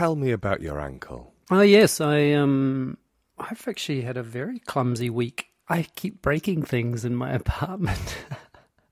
tell me about your ankle? Oh yes, I um, I've actually had a very clumsy week. I keep breaking things in my apartment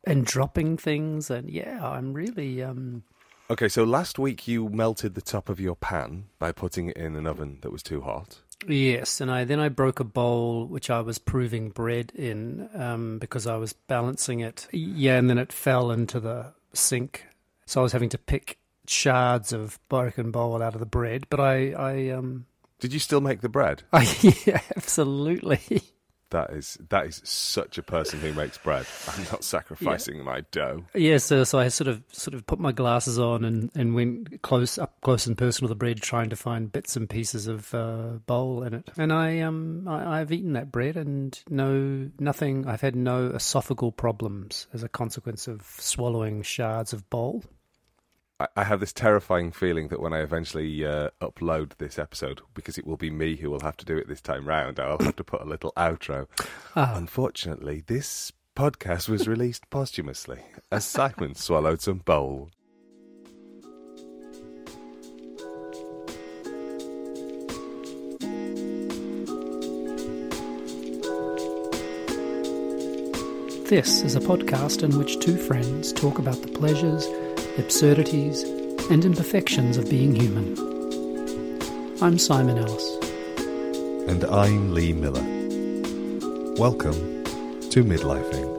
and dropping things, and yeah, I'm really um. Okay, so last week you melted the top of your pan by putting it in an oven that was too hot. Yes, and I then I broke a bowl which I was proving bread in um, because I was balancing it. Yeah, and then it fell into the sink, so I was having to pick shards of broken bowl out of the bread. But I, I um, Did you still make the bread? I yeah, absolutely. That is that is such a person who makes bread. I'm not sacrificing my dough. Yeah, so so I sort of sort of put my glasses on and, and went close up close and personal to the bread, trying to find bits and pieces of uh, bowl in it. And I um I, I've eaten that bread and no nothing. I've had no esophageal problems as a consequence of swallowing shards of bowl. I, have this terrifying feeling that when I eventually uh, upload this episode, because it will be me who will have to do it this time round, I'll have to put a little outro. Ah. Unfortunately, this podcast was released posthumously as Simon swallowed some bowl. This is a podcast in which two friends talk about the pleasures, absurdities, and imperfections of being human. I'm Simon Ellis. And I'm Lee Miller. Welcome to Midlifing.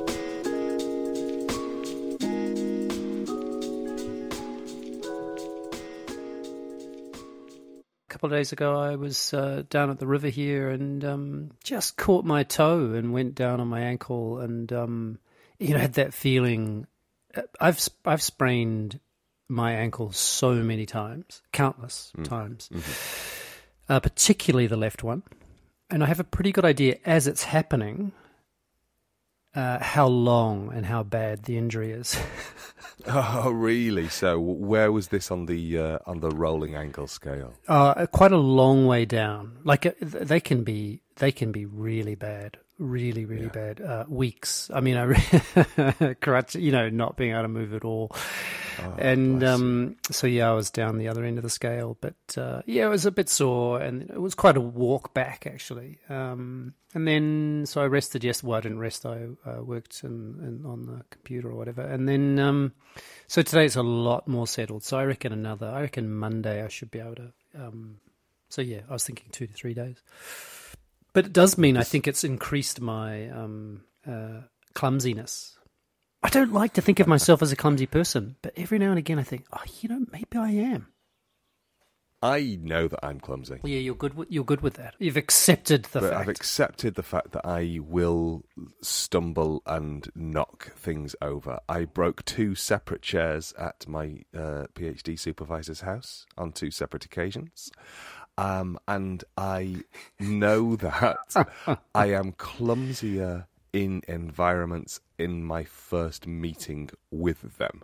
A couple of days ago, I was uh, down at the river here and um, just caught my toe and went down on my ankle, and um, you know had that feeling. I've I've sprained my ankle so many times, countless times, uh, particularly the left one, and I have a pretty good idea as it's happening. Uh, how long and how bad the injury is. Oh, really? So, where was this on the uh, on the rolling ankle scale? Uh, quite a long way down. Like uh, they can be, they can be really bad, really, really bad. Uh, weeks. I mean, I, you know, not being able to move at all. and um, so yeah, I was down the other end of the scale. But uh, yeah, it was a bit sore, and it was quite a walk back actually. Um, and then so I rested. Yes, well, I didn't rest. I uh, worked in, in, on the computer or whatever. And then um, so today it's a lot more settled. So I reckon another. I reckon Monday I should be able to. Um, so yeah, I was thinking two to three days. But it does mean I think it's increased my um, uh, clumsiness. I don't like to think of myself as a clumsy person, but every now and again I think, oh, you know, maybe I am. I know that I'm clumsy. Well, yeah, you're good. With, you're good with that. You've accepted the But fact. I've accepted the fact that I will stumble and knock things over. I broke two separate chairs at my uh, PhD supervisor's house on two separate occasions. Um, and I know that I am clumsier in environments in my first meeting with them.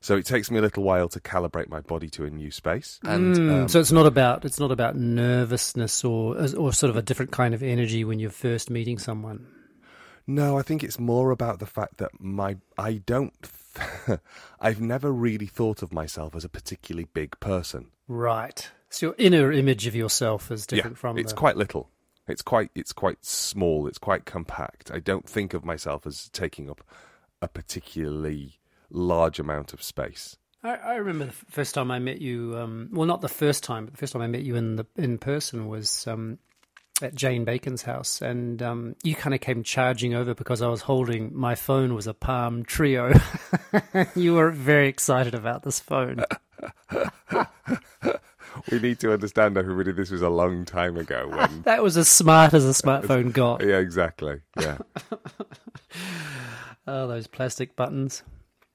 So it takes me a little while to calibrate my body to a new space. And Mm, um, so it's not about it's not about nervousness or or sort of a different kind of energy when you're first meeting someone. No, I think it's more about the fact that my I don't I've never really thought of myself as a particularly big person. Right. So your inner image of yourself is different yeah, from it's the, quite little. It's quite it's quite small. It's quite compact. I don't think of myself as taking up a particularly large amount of space. I, I remember the first time I met you. Um, well, not the first time, but the first time I met you in the in person was um, at Jane Bacon's house, and um, you kind of came charging over because I was holding my phone was a Palm Treo. you were very excited about this phone. We need to understand, everybody, this was a long time ago when. That was as smart as a smartphone got. yeah, exactly. Yeah. Oh, those plastic buttons.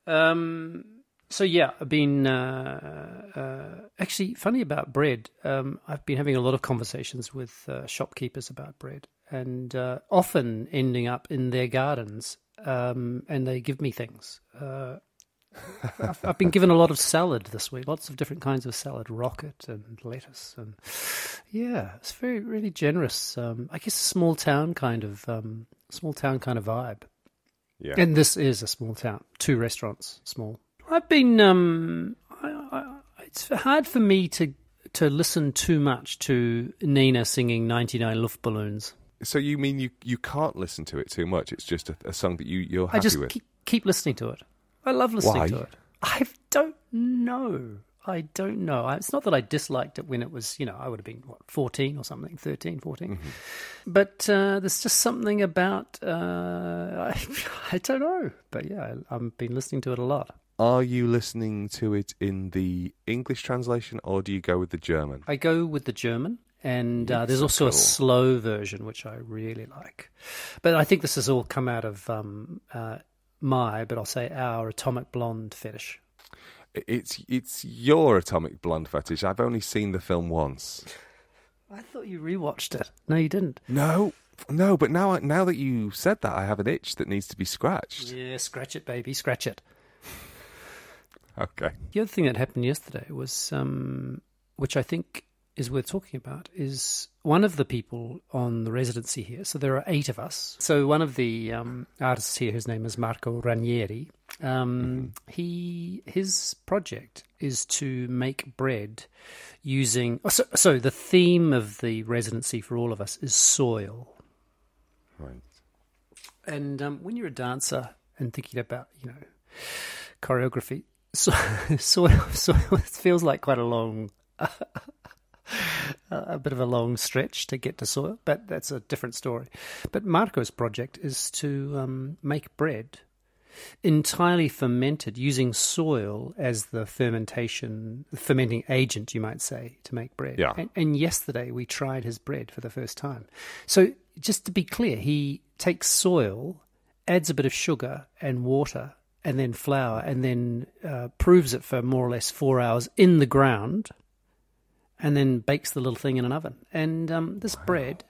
Um, so yeah, I've been uh, uh, actually funny about bread. Um, I've been having a lot of conversations with uh, shopkeepers about bread, and uh, often ending up in their gardens, um, and they give me things. I've, I've been given a lot of salad this week, lots of different kinds of salad, rocket and lettuce, and yeah, it's very really generous. Um, I guess a small town kind of um, small town kind of vibe. Yeah. And this is a small town. Two restaurants, small. I've been. Um, I, I, it's hard for me to to listen too much to Nena singing 99 Luftballons. So you mean you, you can't listen to it too much? It's just a, a song that you you're happy I just with. keep, keep listening to it. I love listening Why? to it. I don't know. I don't know. It's not that I disliked it when it was, you know, I would have been, what, 14 or something, 13, 14. Mm-hmm. But uh, there's just something about, uh, I, I don't know. But yeah, I, I've been listening to it a lot. Are you listening to it in the English translation or do you go with the German? I go with the German, and uh, there's so also a slow version which I really like. But I think this has all come out of um, uh, my, but I'll say our atomic blonde fetish. It's it's your atomic blonde fetish. I've only seen the film once. I thought you rewatched it. No, you didn't. No, no, but now I- now that you said that, I have an itch that needs to be scratched. Yeah, scratch it, baby, scratch it. Okay. The other thing that happened yesterday was, um, which I think is worth talking about, is one of the people on the residency here. So there are eight of us. So one of the um, artists here, whose name is Marco Ranieri. Um, He his project is to make bread using. oh, So, so the theme of the residency for all of us is soil. Right. And um, when you're a dancer and thinking about, you know, choreography, so, soil, soil feels like quite a long, a bit of a long stretch to get to soil, but that's a different story. But Marco's project is to um, make bread entirely fermented using soil as the fermentation, the fermenting agent, you might say, to make bread. Yeah. And, and yesterday we tried his bread for the first time. So just to be clear, he takes soil, adds a bit of sugar and water, and then flour, and then uh, proves it for more or less four hours in the ground, and then bakes the little thing in an oven. And um, this bread.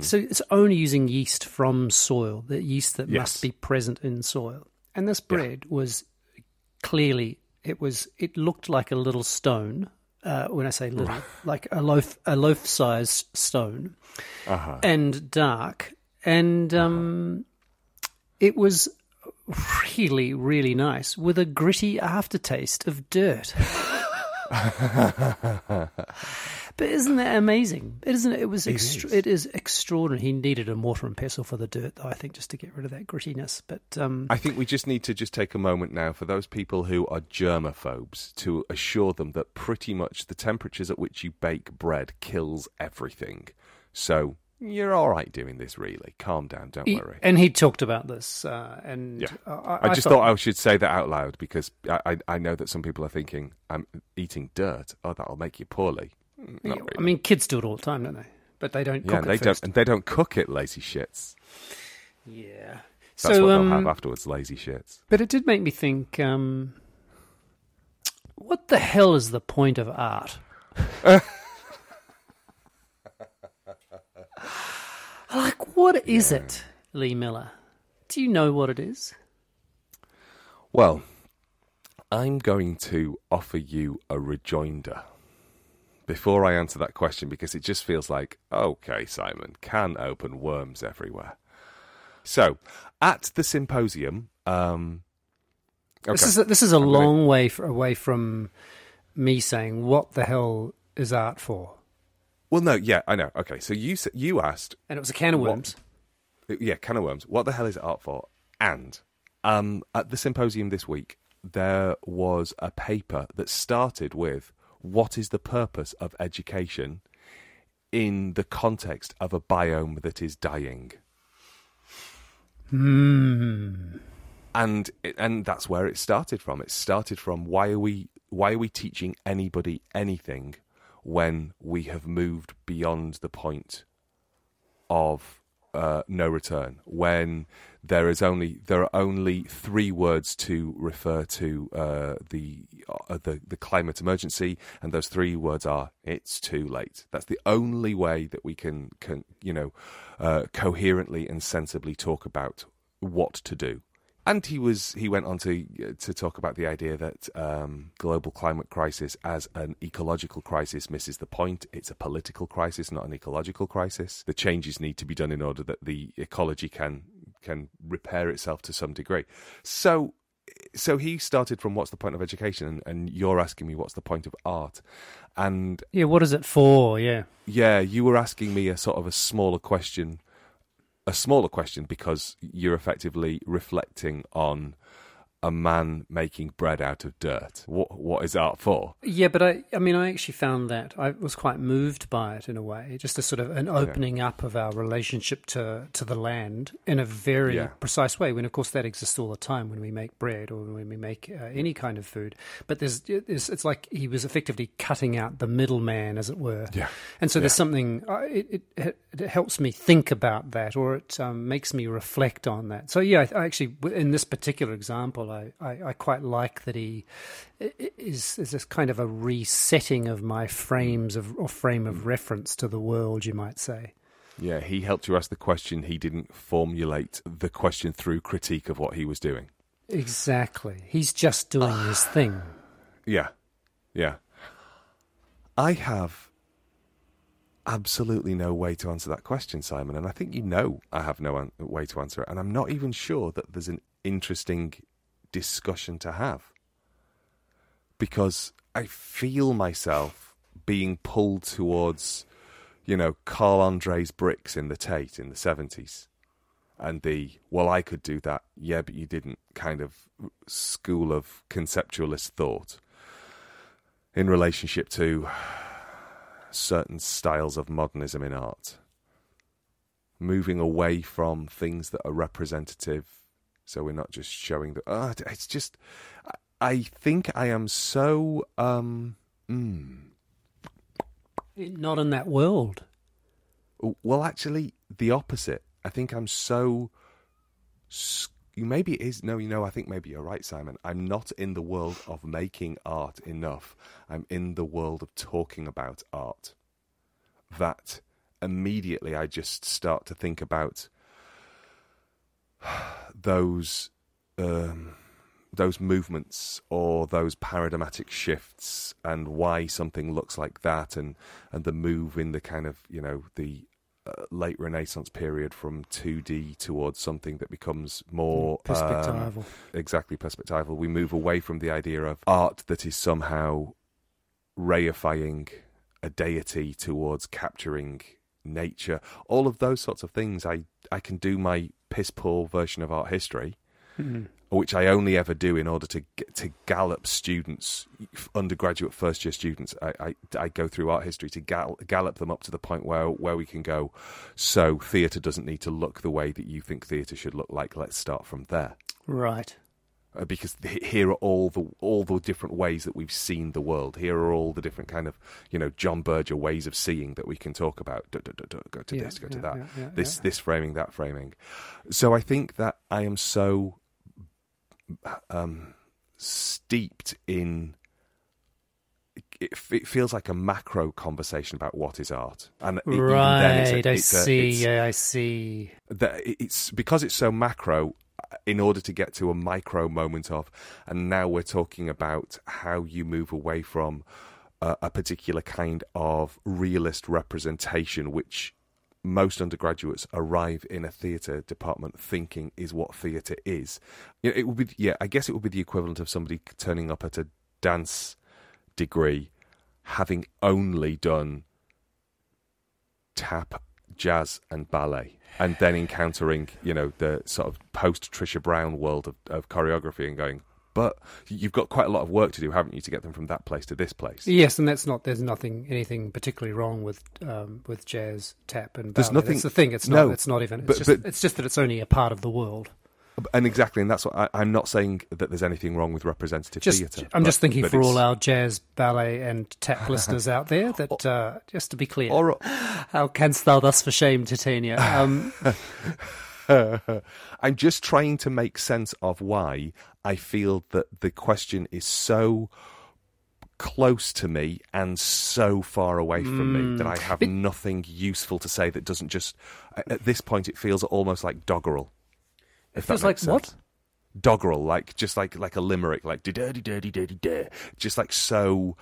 So it's only using yeast from soil, the yeast that Yes. must be present in soil. And this bread was clearly it was it looked like a little stone. Uh, when I say little, like a loaf a loaf sized stone, Uh-huh. and dark, and um, it was really really nice with a gritty aftertaste of dirt. But isn't that amazing? Isn't it? It was extra- is. it is extraordinary. He needed a mortar and pestle for the dirt, though. I think just to get rid of that grittiness. But um, I think we just need to just take a moment now for those people who are germaphobes to assure them that pretty much the temperatures at which you bake bread kills everything. So you're all right doing this, really. Calm down, don't he, worry. and he talked about this, uh, and Yeah. I, I just thought I should say that out loud because I, I, I know that some people are thinking, I'm eating dirt. Oh, that'll make you poorly. Mm, Not I mean, kids do it all the time, don't they? But they don't yeah, cook they first. don't, and they don't cook it, lazy shits. Yeah. That's so, what um, they'll have afterwards, lazy shits. but it did make me think: um, what the hell is the point of art? like, what is it, Lee Miller? Do you know what it is? Well, I'm going to offer you a rejoinder before I answer that question because it just feels like, okay, Simon, can open worms everywhere. So, at the symposium, um, okay, This is a, this is a long way f away from me saying what the hell is art for, well, no, yeah, I know. Okay, so you s- you asked, and it was a can of What? worms. yeah, can of worms. What the hell is art for? And um, at the symposium this week, there was a paper that started with what is the purpose of education in the context of a biome that is dying. Hmm. and it, and that's where it started from. It started from why are we why are we teaching anybody anything when we have moved beyond the point of uh, no return? When there is only there are only three words to refer to uh, the uh, the the climate emergency, and those three words are "it's too late." That's the only way that we can can you know uh, coherently and sensibly talk about what to do. And he was he went on to to talk about the idea that um, global climate crisis as an ecological crisis misses the point. It's a political crisis, not an ecological crisis. The changes need to be done in order that the ecology can can repair itself to some degree. So so he started from what's the point of education, and, and you're asking me what's the point of art, and Yeah, what is it for? Yeah. yeah, you were asking me a sort of a smaller question, a smaller question because you're effectively reflecting on a man making bread out of dirt. What what is art for? Yeah, but I, I mean, I actually found that I was quite moved by it in a way, just a sort of an opening up of our relationship to, to the land in a very Yeah. precise way. When, of course, that exists all the time when we make bread or when we make uh, any kind of food. But there's, it's, it's like he was effectively cutting out the middleman, as it were. Yeah. And so there's something, uh, it, it, it helps me think about that or it um, makes me reflect on that. So, yeah, I, I actually, in this particular example, I, I, I quite like that he is, is this kind of a resetting of my frames of, or frame of reference to the world, you might say. Yeah, he helped you ask the question. He didn't formulate the question through critique of what he was doing. Exactly. He's just doing his thing. Yeah, yeah. I have absolutely no way to answer that question, Simon, and I think you know I have no an- way to answer it, and I'm not even sure that there's an interesting discussion to have because I feel myself being pulled towards, you know, Carl Andre's bricks in the Tate in the 70s. And the, well, I could do that. Yeah, but you didn't kind of school of conceptualist thought in relationship to certain styles of modernism in art. Moving away from things that are representative, so we're not just showing that. Oh, it's just, I- think I am so. um mm, Not in that world. Well, actually, the opposite. I think I'm so. s- Maybe it is. No, you know, I think maybe you're right, Simon. I'm not in the world of making art enough. I'm in the world of talking about art. That immediately I just start to think about those. Um, those movements or those paradigmatic shifts and why something looks like that and and the move in the kind of you know the uh, late renaissance period from 2d towards something that becomes more um, exactly perspectival we move away from the idea of art that is somehow reifying a deity towards capturing nature all of those sorts of things i i can do my piss poor version of art history Mhm. which I only ever do in order to to gallop students, undergraduate first year students. I, I, I go through art history to gall- gallop them up to the point where where we can go. So theatre doesn't need to look the way that you think theatre should look like. Let's start from there, Right. Uh, because th- here are all the all the different ways that we've seen the world. Here are all the different kind of you know John Berger ways of seeing that we can talk about. Duh, duh, duh, Go to Yeah, this, go to that yeah, yeah, this yeah. this framing that framing so i think that i am so um steeped in it, it feels like a macro conversation about what is art and then it's a- Right. I it's a- see. it's- yeah, I see. that it's because it's so macro in order to get to a micro moment of and now we're talking about how you move away from a, a particular kind of realist representation which most undergraduates arrive in a theatre department thinking is what theatre is. It would be, yeah, I guess it would be the equivalent of somebody turning up at a dance degree having only done tap, jazz, and ballet, and then encountering, you know, the sort of post Trisha Brown world of, of choreography and going, but you've got quite a lot of work to do, haven't you, to get them from that place to this place? Yes, and that's not. There's nothing, anything particularly wrong with um, with jazz, tap, and There's nothing- That's the thing. It's not. no, it's not even. It's but- just. but- it's just that it's only a part of the world. And exactly, and that's what I, I'm not saying that there's anything wrong with representative Just. theatre. I'm but- just thinking but for all our jazz, ballet, and tap listeners out there that uh, just to be clear, Or, how canst thou thus for shame, Titania? Um, I'm just trying to make sense of why I feel that the question is so close to me and so far away from me that I have nothing useful to say that doesn't just. At this point, it feels almost like doggerel. It if that feels like makes what? Doggerel, like just like like a limerick, like dirty dirty dirty dirty, just like so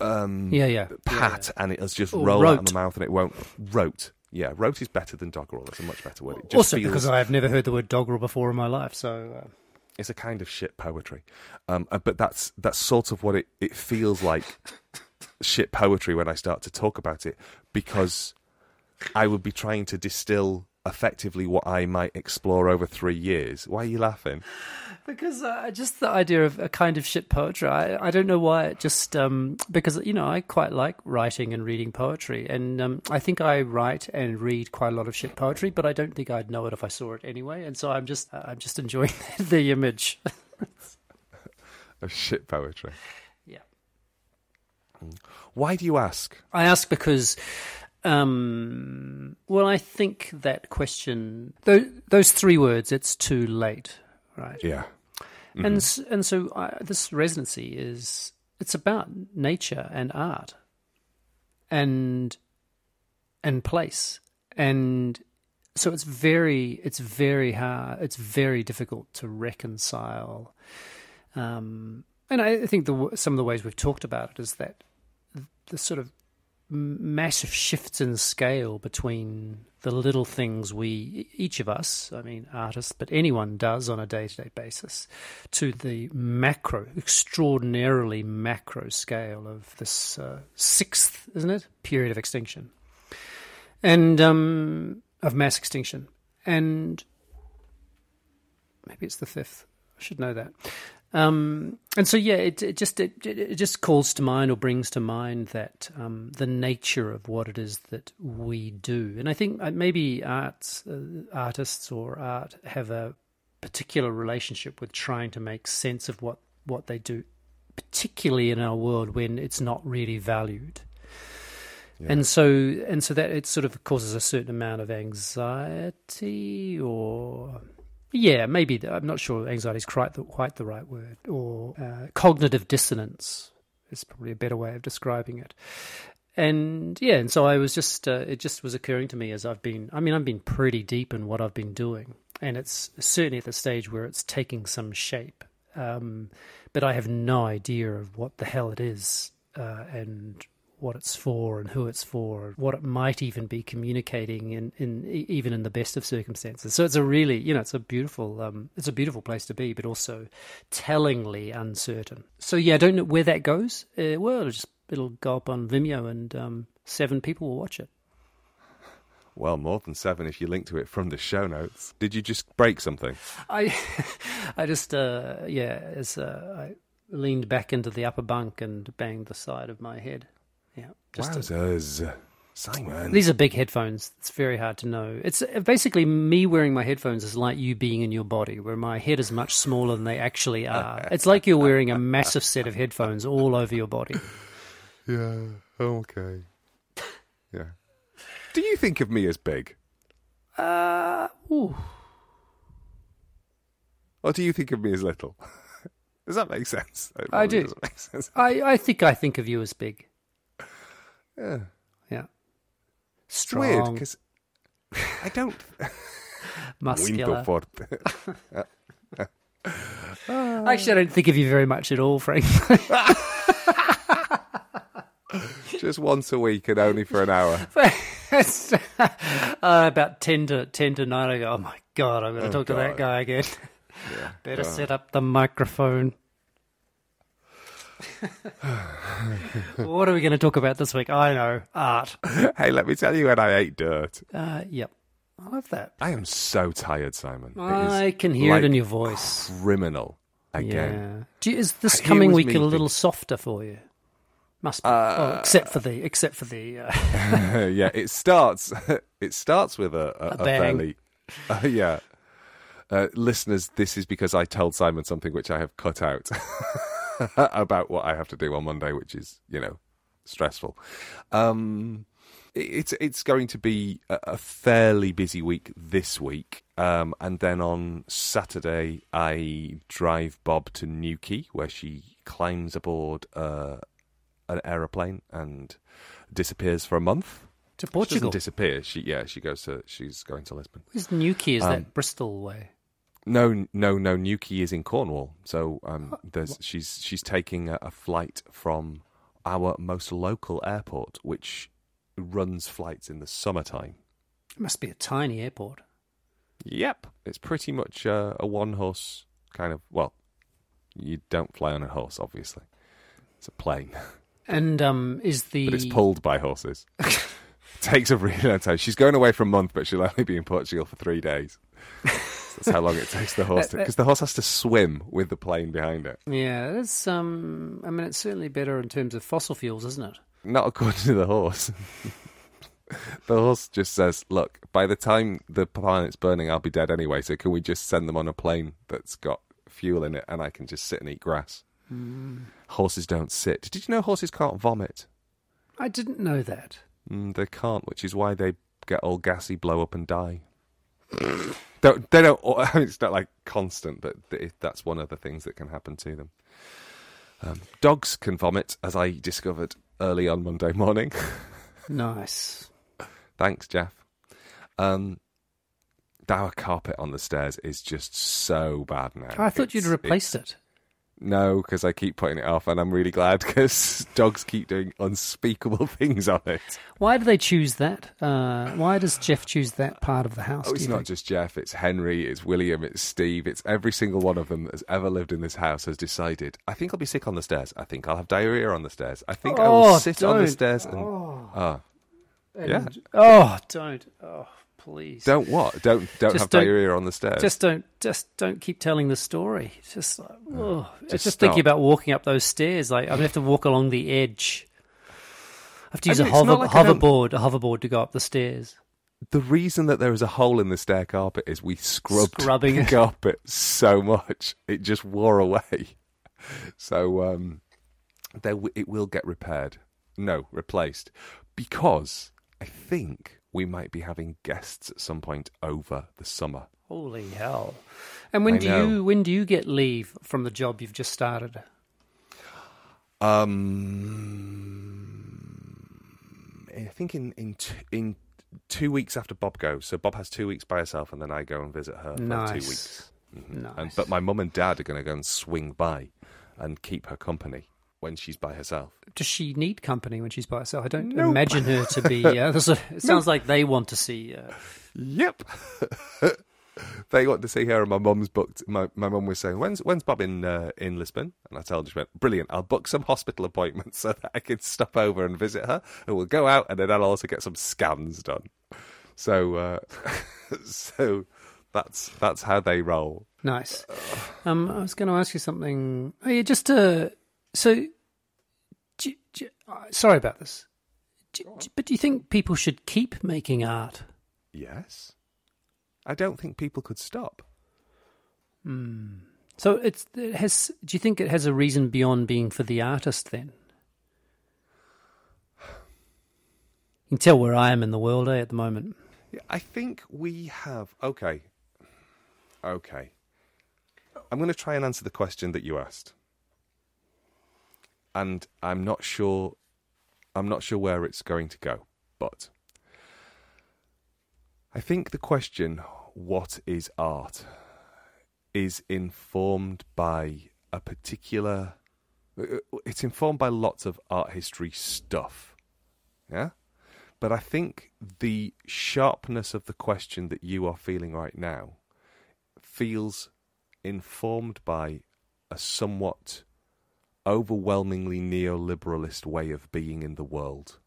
um, Yeah, yeah. pat, and it'll just Or roll out of rote. the mouth, and it won't rote. Yeah, rote is better than doggerel. That's a much better word. It just Also, feels, because I've never heard the word doggerel before in my life, so uh, it's a kind of shit poetry, um, uh, but that's that's sort of what it, it feels like shit poetry when I start to talk about it because I would be trying to distill effectively what I might explore over three years. Why are you laughing? Because uh, just the idea of a kind of shit poetry, I, I don't know why. It just um, because you know I quite like writing and reading poetry, and um, I think I write and read quite a lot of shit poetry, but I don't think I'd know it if I saw it anyway. And so I'm just I'm just enjoying the image of shit poetry. Yeah. Why do you ask? I ask because um, well, I think that question, those, those three words, it's too late, right? Yeah. Mm-hmm. And and so I, this residency is it's about nature and art, and and place, and so it's very it's very hard. It's very difficult to reconcile. Um, and I think the some of the ways we've talked about it is that the sort of massive shifts in scale between the little things we, each of us, I mean, artists, but anyone does on a day to day basis, to the macro, extraordinarily macro scale of this uh, sixth, isn't it, period of extinction, and um, of mass extinction. And maybe it's the fifth. I should know that. Um, and so, yeah, it, it just it, it, just calls to mind or brings to mind that um, the nature of what it is that we do. And I think uh, maybe arts, uh, artists or art have a particular relationship with trying to make sense of what, what they do, particularly in our world when it's not really valued. Yeah. And so, and so that it sort of causes a certain amount of anxiety or yeah, maybe. I'm not sure anxiety is quite the, quite the right word. Or uh, cognitive dissonance is probably a better way of describing it. And yeah, and so I was just, uh, it just was occurring to me as I've been, I mean, I've been pretty deep in what I've been doing. And it's certainly at the stage where it's taking some shape. Um, but I have no idea of what the hell it is uh, and what it's for and who it's for, and what it might even be communicating in, in even in the best of circumstances. So it's a really, you know, it's a beautiful, um, it's a beautiful place to be, but also tellingly uncertain. So yeah, I don't know where that goes. Uh, well, it'll just it'll go up on Vimeo and um, seven people will watch it. Well, more than seven if you link to it from the show notes. Did you just break something? I, I just, uh, yeah, as uh, I leaned back into the upper bunk and banged the side of my head. Just Wowzers. A... Simon. These are big headphones. It's very hard to know. It's uh, basically me wearing my headphones is like you being in your body, where my head is much smaller than they actually are. it's like you're wearing a massive set of headphones all over your body. Yeah. Okay. Yeah. Do you think of me as big? Uh. Ooh. Or do you think of me as little? Does that make sense? I do. Sense. I, I think I think of you as big. Yeah. Yeah. It's weird because I don't. Muscular. Actually, I don't think of you very much at all, frankly. Just once a week and only for an hour. uh, about 10 to, 10 to 9, I go, oh my God, I'm going to oh talk God. to that guy again. Yeah. Better set up the microphone. what are we going to talk about this week? I know art. hey, let me tell you when I ate dirt. Uh, yep, I love that. I am so tired, Simon. I can hear like it in your voice. Criminal again. Yeah. You, is this coming week a little softer for you? Must be. Uh, oh, except for the except for the. Uh... yeah, it starts. It starts with a, a, a, a fairly. Uh, yeah. Uh, listeners, this is because I told Simon something which I have cut out. about what I have to do on Monday, which is you know stressful. Um, it's it's going to be a, fairly busy week this week, um, and then on Saturday I drive Bob to Newquay, where she climbs aboard uh, an aeroplane and disappears for a month. To Portugal. She doesn't disappear. She yeah, she goes to she's going to Lisbon. Where's Newquay? Is um, that Bristol way? No, no, no. Newquay is in Cornwall, so um, there's she's she's taking a, a, flight from our most local airport, which runs flights in the summertime. It must be a tiny airport. Yep, it's pretty much uh, a one horse kind of well, you don't fly on a horse, obviously. It's a plane, And um, is the but it's pulled by horses. Takes a really long time. She's going away for a month, but she'll only be in Portugal for three days. That's how long it takes the horse because the horse has to swim with the plane behind it. yeah? it's um. I mean, it's certainly better in terms of fossil fuels, isn't it? Not according to the horse. the horse just says, "Look, by the time the planet's burning, I'll be dead anyway. So can we just send them on a plane that's got fuel in it, and I can just sit and eat grass?" Horses don't sit. Did you know horses can't vomit? I didn't know that. Mm, they can't, which is why they get all gassy, blow up, and die. don't, they don't. I mean, it's not like constant, but th- that's one of the things that can happen to them. Um, dogs can vomit, as I discovered early on Monday morning. Nice. Thanks, Jeff. Um, our carpet on the stairs is just so bad now. I thought you'd It's- replaced it. No, because I keep putting it off, and I'm really glad because dogs keep doing unspeakable things on it. Why do they choose that? Uh, why does Jeff choose that part of the house? Oh, it's not think? just Jeff, it's Henry, it's William, it's Steve, it's every single one of them that has ever lived in this house has decided, I think I'll be sick on the stairs. I think I'll have diarrhea on the stairs. I think I will Oh, sit on the stairs and. Oh. yeah. Oh, don't. Oh, please. Don't what? Don't don't Just have don't- diarrhea on the stairs. Just don't. Just don't keep telling the story. It's just. Like, oh. It's Just just thinking about walking up those stairs. Like I'm gonna have to walk along the edge. I have to use a mean, it's hover, like hoverboard, a hoverboard to go up the stairs. The reason that there is a hole in the stair carpet is we scrubbed Scrubbing the carpet so much it just wore away. So um, there w- it will get repaired. No, replaced because I think we might be having guests at some point over the summer. Holy hell! And when I do know. you when do you get leave from the job you've just started? Um, I think in in t- in two weeks after Bob goes. So Bob has two weeks by herself, and then I go and visit her for Nice. two weeks. Mhm. Nice. And but my mum and dad are going to go and swing by and keep her company when she's by herself. Does she need company when she's by herself? I don't Nope. imagine her to be. Uh, it sounds like they want to see. Uh, Yep. they want to see her, and my mum's booked. My my mum was saying, "When's when's Bob in uh, in Lisbon?" And I told her, she went, "Brilliant! I'll book some hospital appointments so that I can stop over and visit her, and we'll go out, and then I'll also get some scans done." So, uh, so that's that's how they roll. nice. Um, I was going to ask you something. Oh, yeah, just uh, so. Do, do, uh, sorry about this, do, but do you think people should keep making art? Yes, I don't think people could stop. So it's it has. Do you think it has a reason beyond being for the artist? Then you can tell where I am in the world eh, at the moment. Yeah, I think we have. Okay. Okay. I'm going to try and answer the question that you asked. And I'm not sure I'm not sure where it's going to go, but I think the question what is art is informed by a particular uh, it's informed by lots of art history stuff. Yeah? But I think the sharpness of the question that you are feeling right now feels informed by a somewhat overwhelmingly neoliberalist way of being in the world.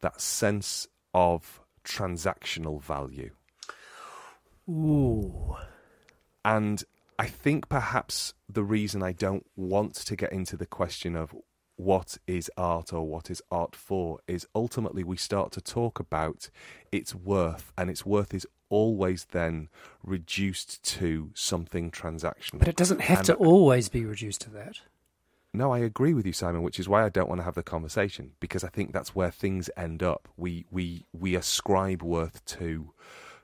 That sense of transactional value. Ooh, And I think perhaps the reason I don't want to get into the question of what is art or what is art for is ultimately we start to talk about its worth, and its worth is always then reduced to something transactional. but it doesn't have And- to always be reduced to that. No, I agree with you, Simon, which is why I don't want to have the conversation because I think that's where things end up. We we we ascribe worth to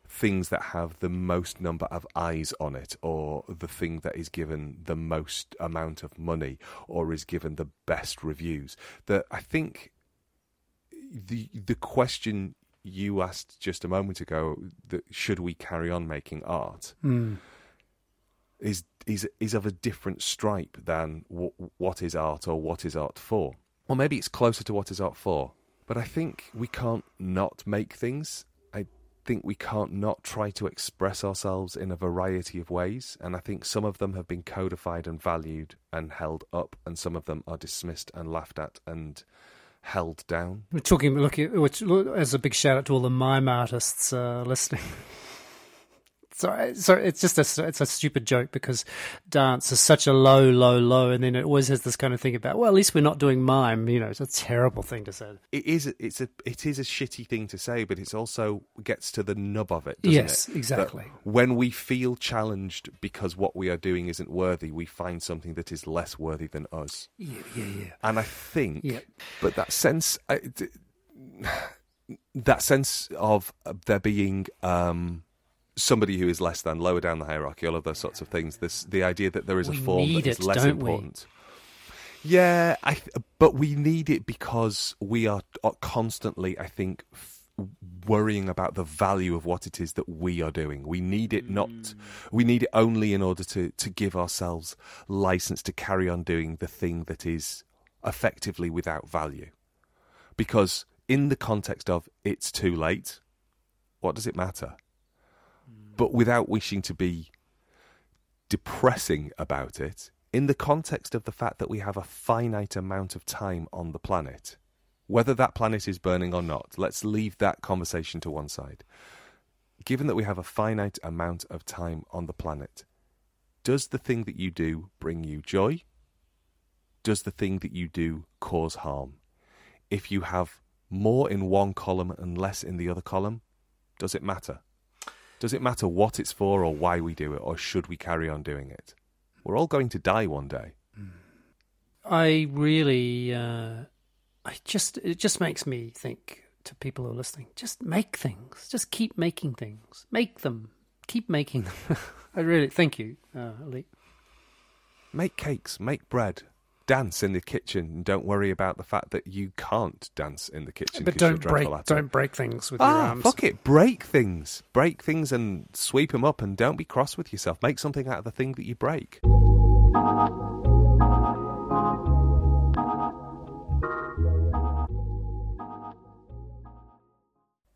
things that have the most number of eyes on it, or the thing that is given the most amount of money, or is given the best reviews. That I think the the question you asked just a moment ago that should we carry on making art Hmm. Is is is of a different stripe than w- what is art or what is art for. Or maybe it's closer to what is art for. But I think we can't not make things. I think we can't not try to express ourselves in a variety of ways, and I think some of them have been codified and valued and held up, and some of them are dismissed and laughed at and held down. We're talking, looking, which as a big shout out to all the mime artists uh, listening. sorry, sorry, it's just a it's a stupid joke because dance is such a low, low, low, and then it always has this kind of thing about well, at least we're not doing mime. You know, it's a terrible thing to say. It is. It's a. It is a shitty thing to say, but it's also gets to the nub of it. yes, it? exactly. That when we feel challenged because what we are doing isn't worthy, we find something that is less worthy than us. Yeah, yeah, yeah. And I think, Yeah. but that sense, uh, d- that sense of there being um, somebody who is less than, lower down the hierarchy, all of those sorts of things. This the idea that there is a form that is it, less don't we? important. Yeah, I th- but we need it because we are are constantly, I think, f- worrying about the value of what it is that we are doing. We need it not. Hmm. We need it only in order to to give ourselves license to carry on doing the thing that is effectively without value. Because in the context of it's too late, what does it matter? But without wishing to be depressing about it, in the context of the fact that we have a finite amount of time on the planet, whether that planet is burning or not, let's leave that conversation to one side. Given that we have a finite amount of time on the planet, does the thing that you do bring you joy? Does the thing that you do cause harm? If you have more in one column and less in the other column, does it matter? Does it matter what it's for or why we do it, or should we carry on doing it? We're all going to die one day. I really, uh, I just, it just makes me think to people who are listening, just make things, just keep making things, make them, keep making them. I really, thank you, uh, Ali. Make cakes, make bread, dance in the kitchen, and don't worry about the fact that you can't dance in the kitchen. But don't break, dreadful at it. don't break things with your Ah, arms. fuck it. Break things. Break things and sweep them up and don't be cross with yourself. Make something out of the thing that you break.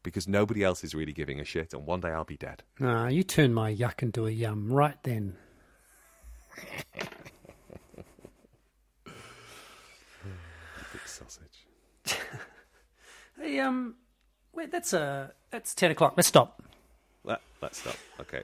Because nobody else is really giving a shit, and one day I'll be dead. Ah, you turn my yuck into a yum right then. Big sausage. Um, wait, that's uh, that's ten o'clock. Let's stop. Let, let's stop. Okay.